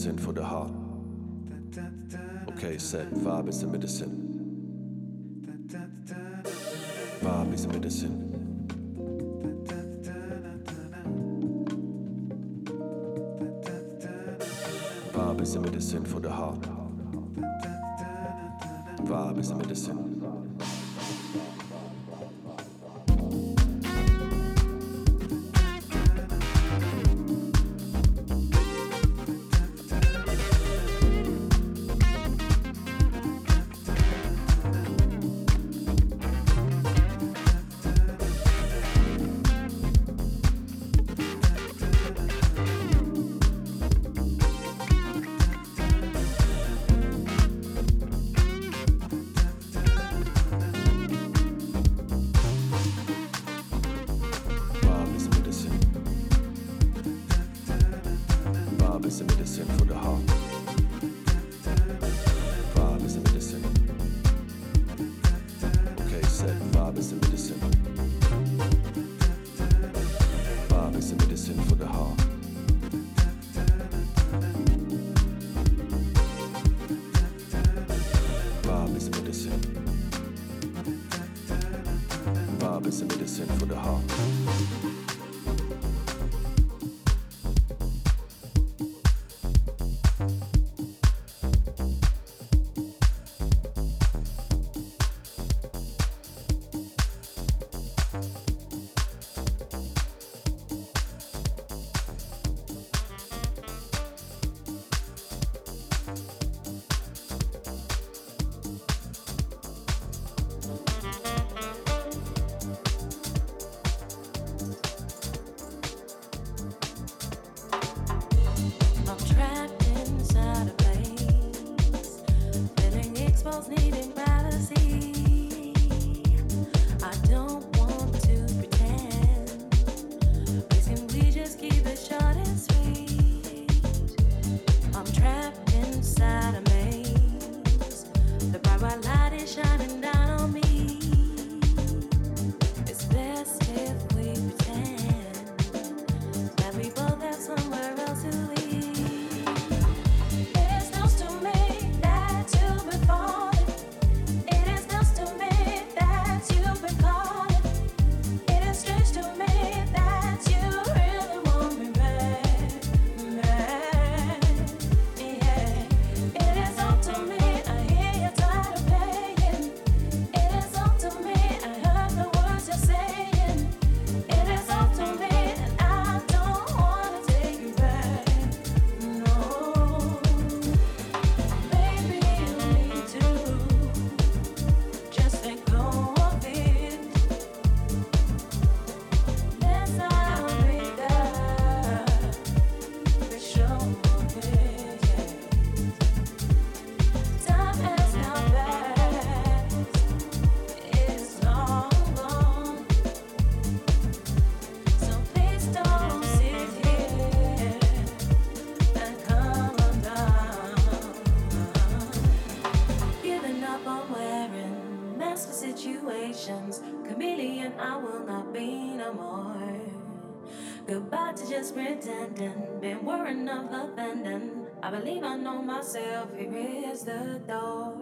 medicine for the heart. Okay, said vibe is the medicine. Vibe is the medicine. Vibe is the medicine for the heart. Vibe is the medicine. Believe I know myself. Here is the door.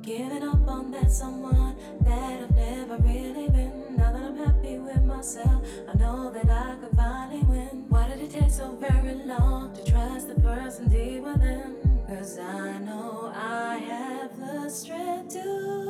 Giving up on that someone that I've never really been. Now that I'm happy with myself, I know that I could finally win. Why did it take so very long to trust the person deep within? Cause I know I have the strength to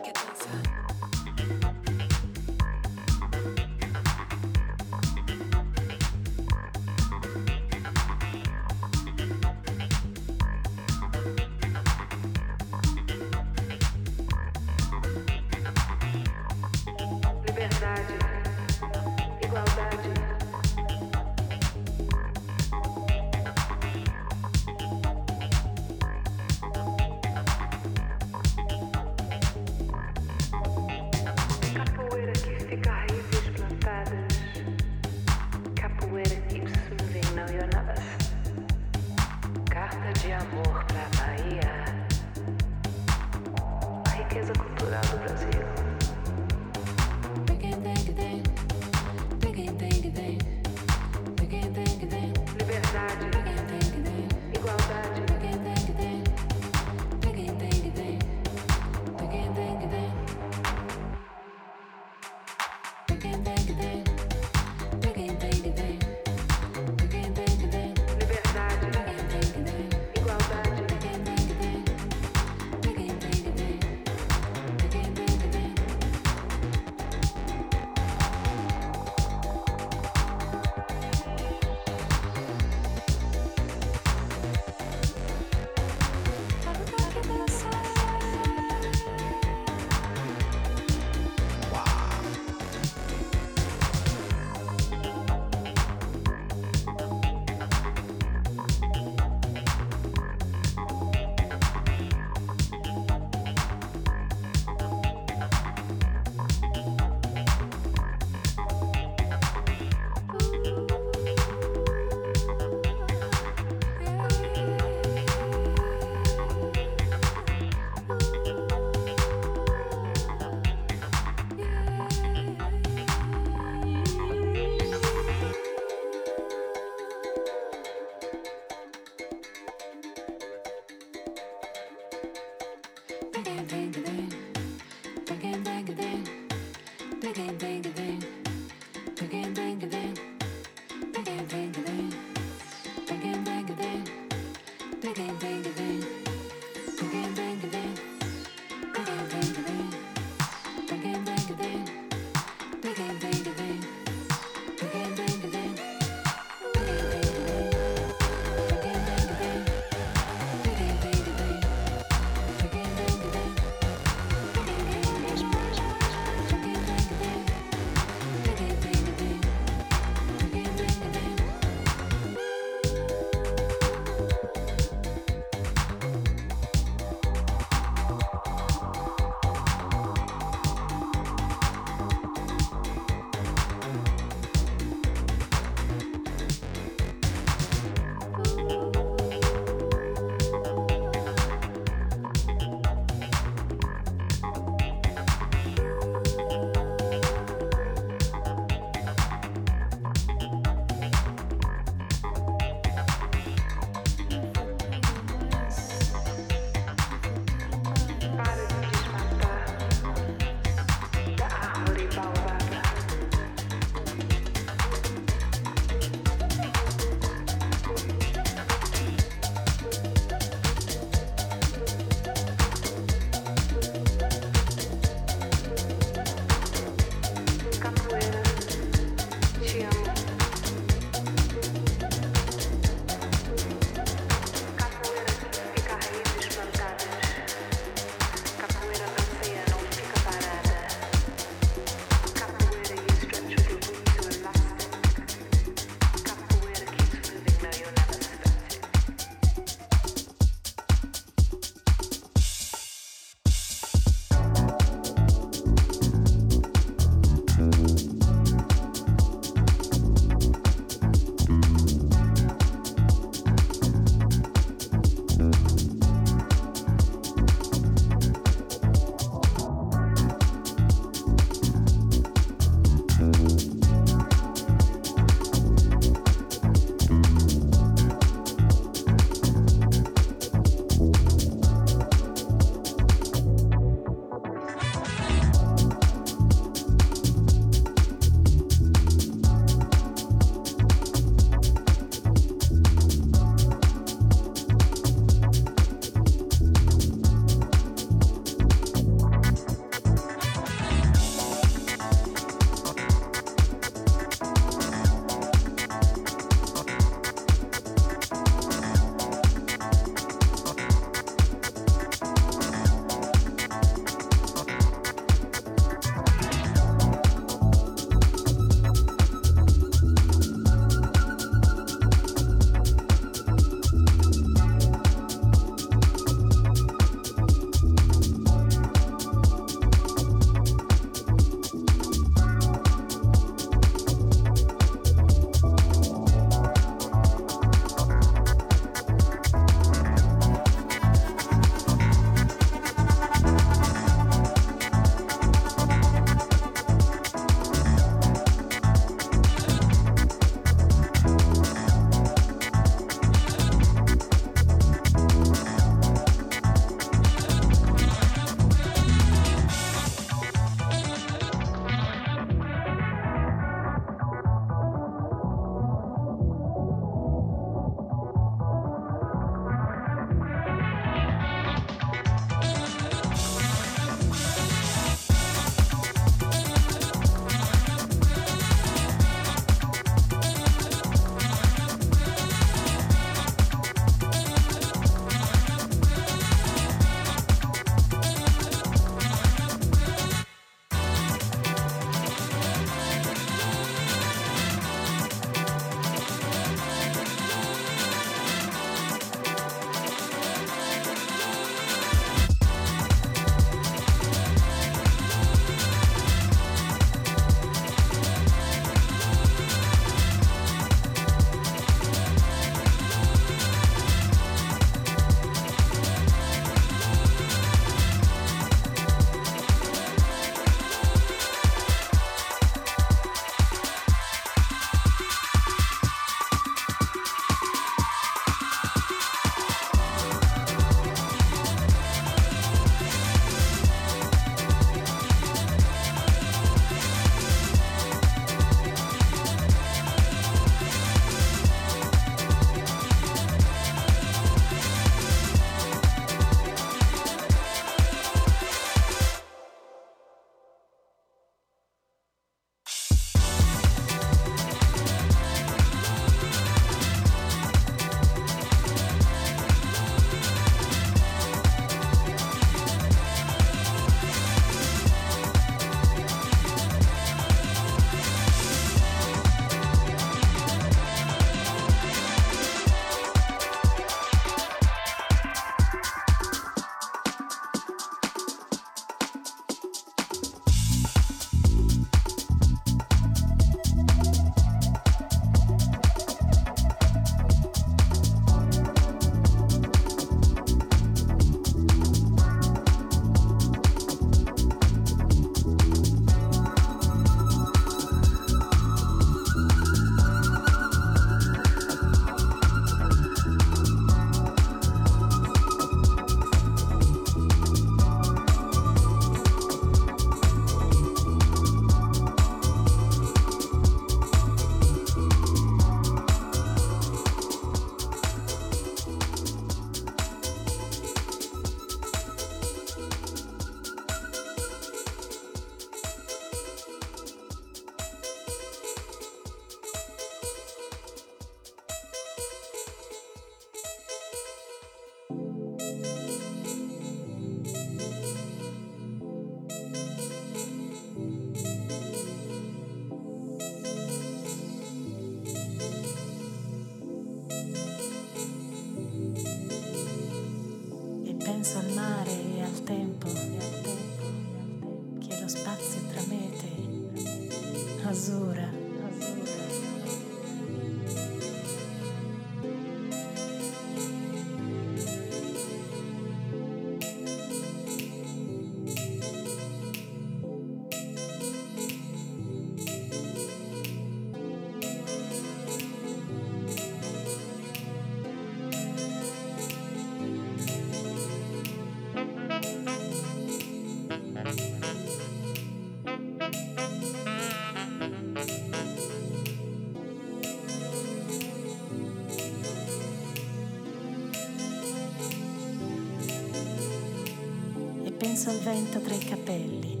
penso al vento tra i capelli,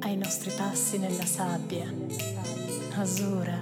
ai nostri passi nella sabbia, azzurra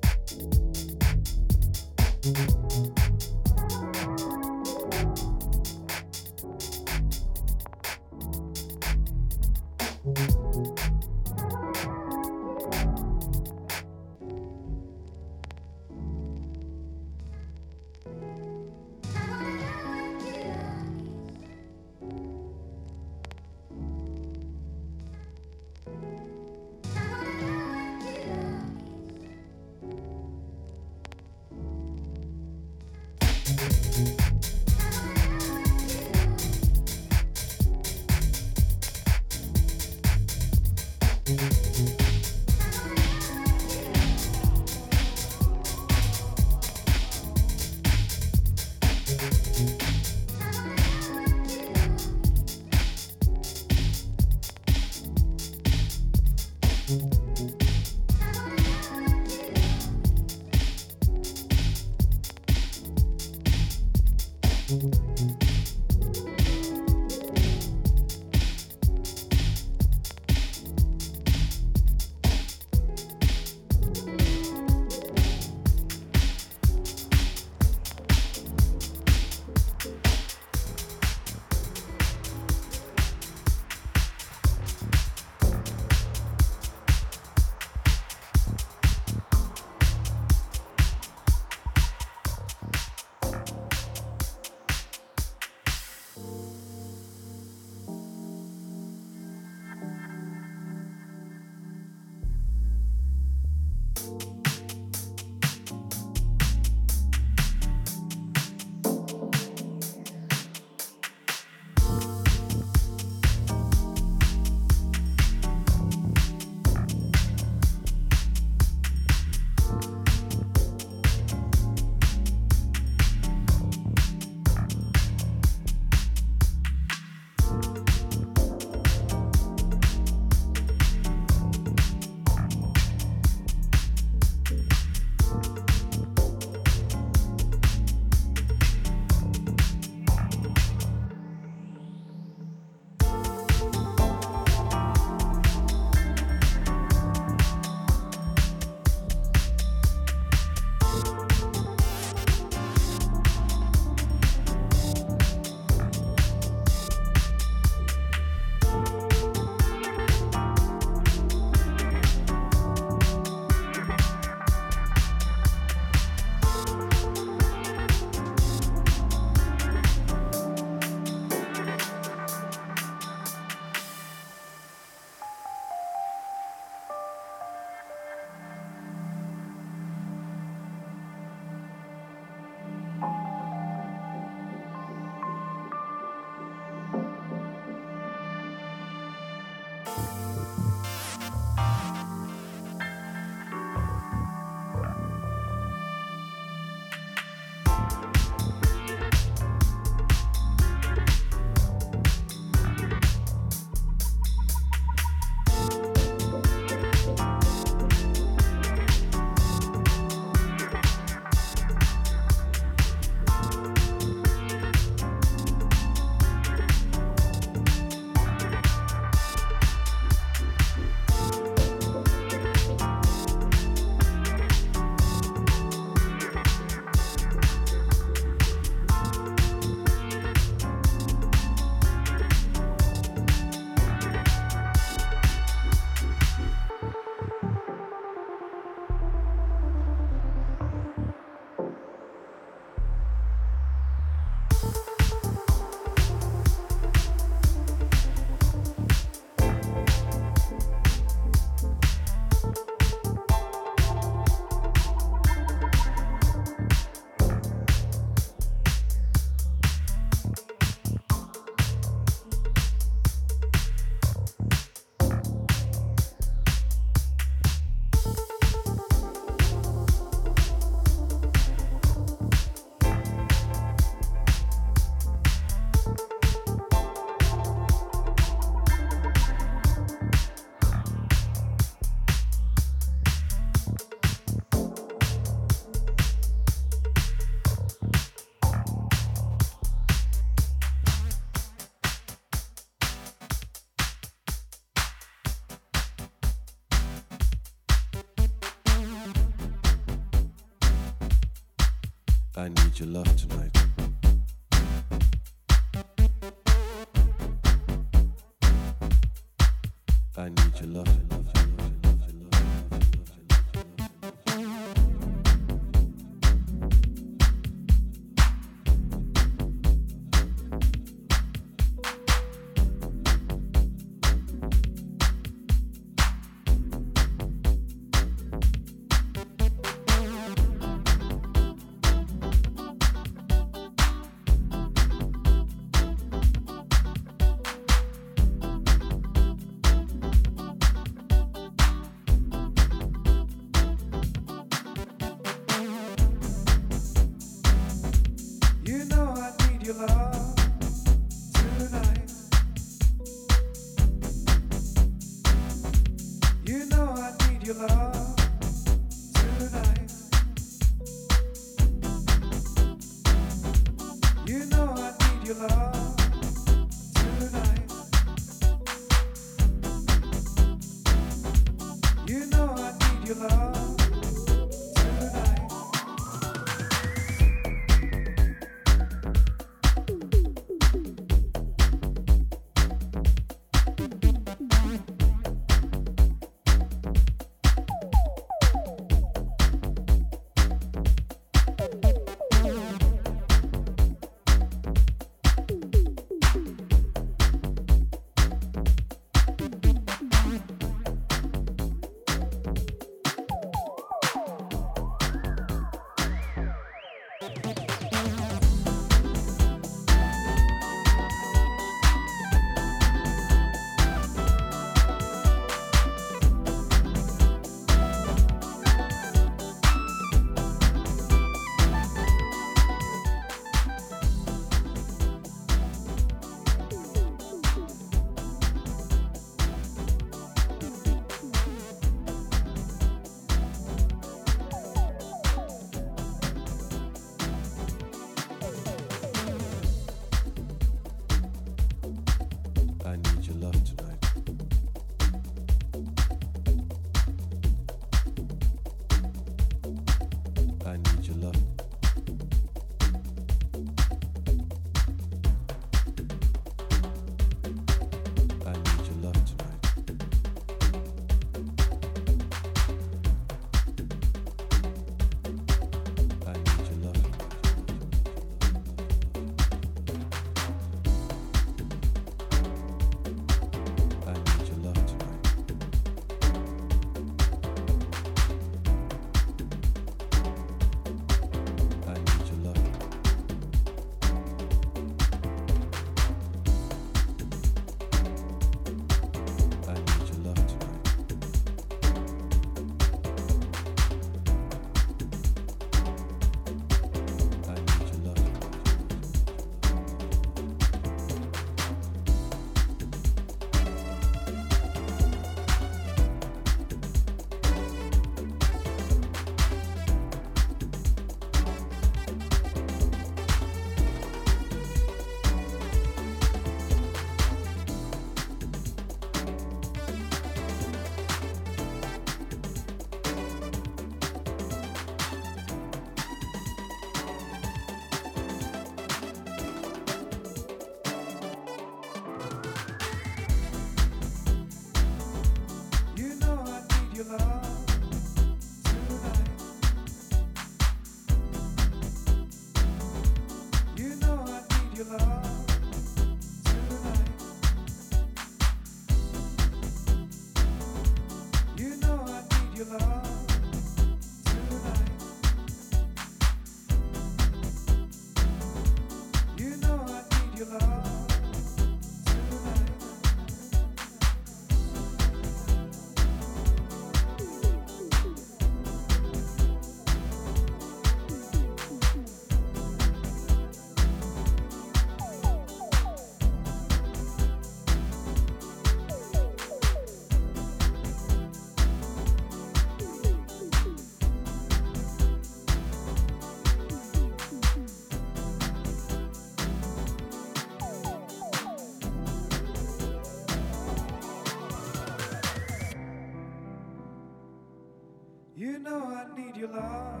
your love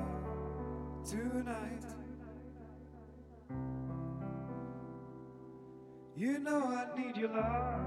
tonight. You know I need your love.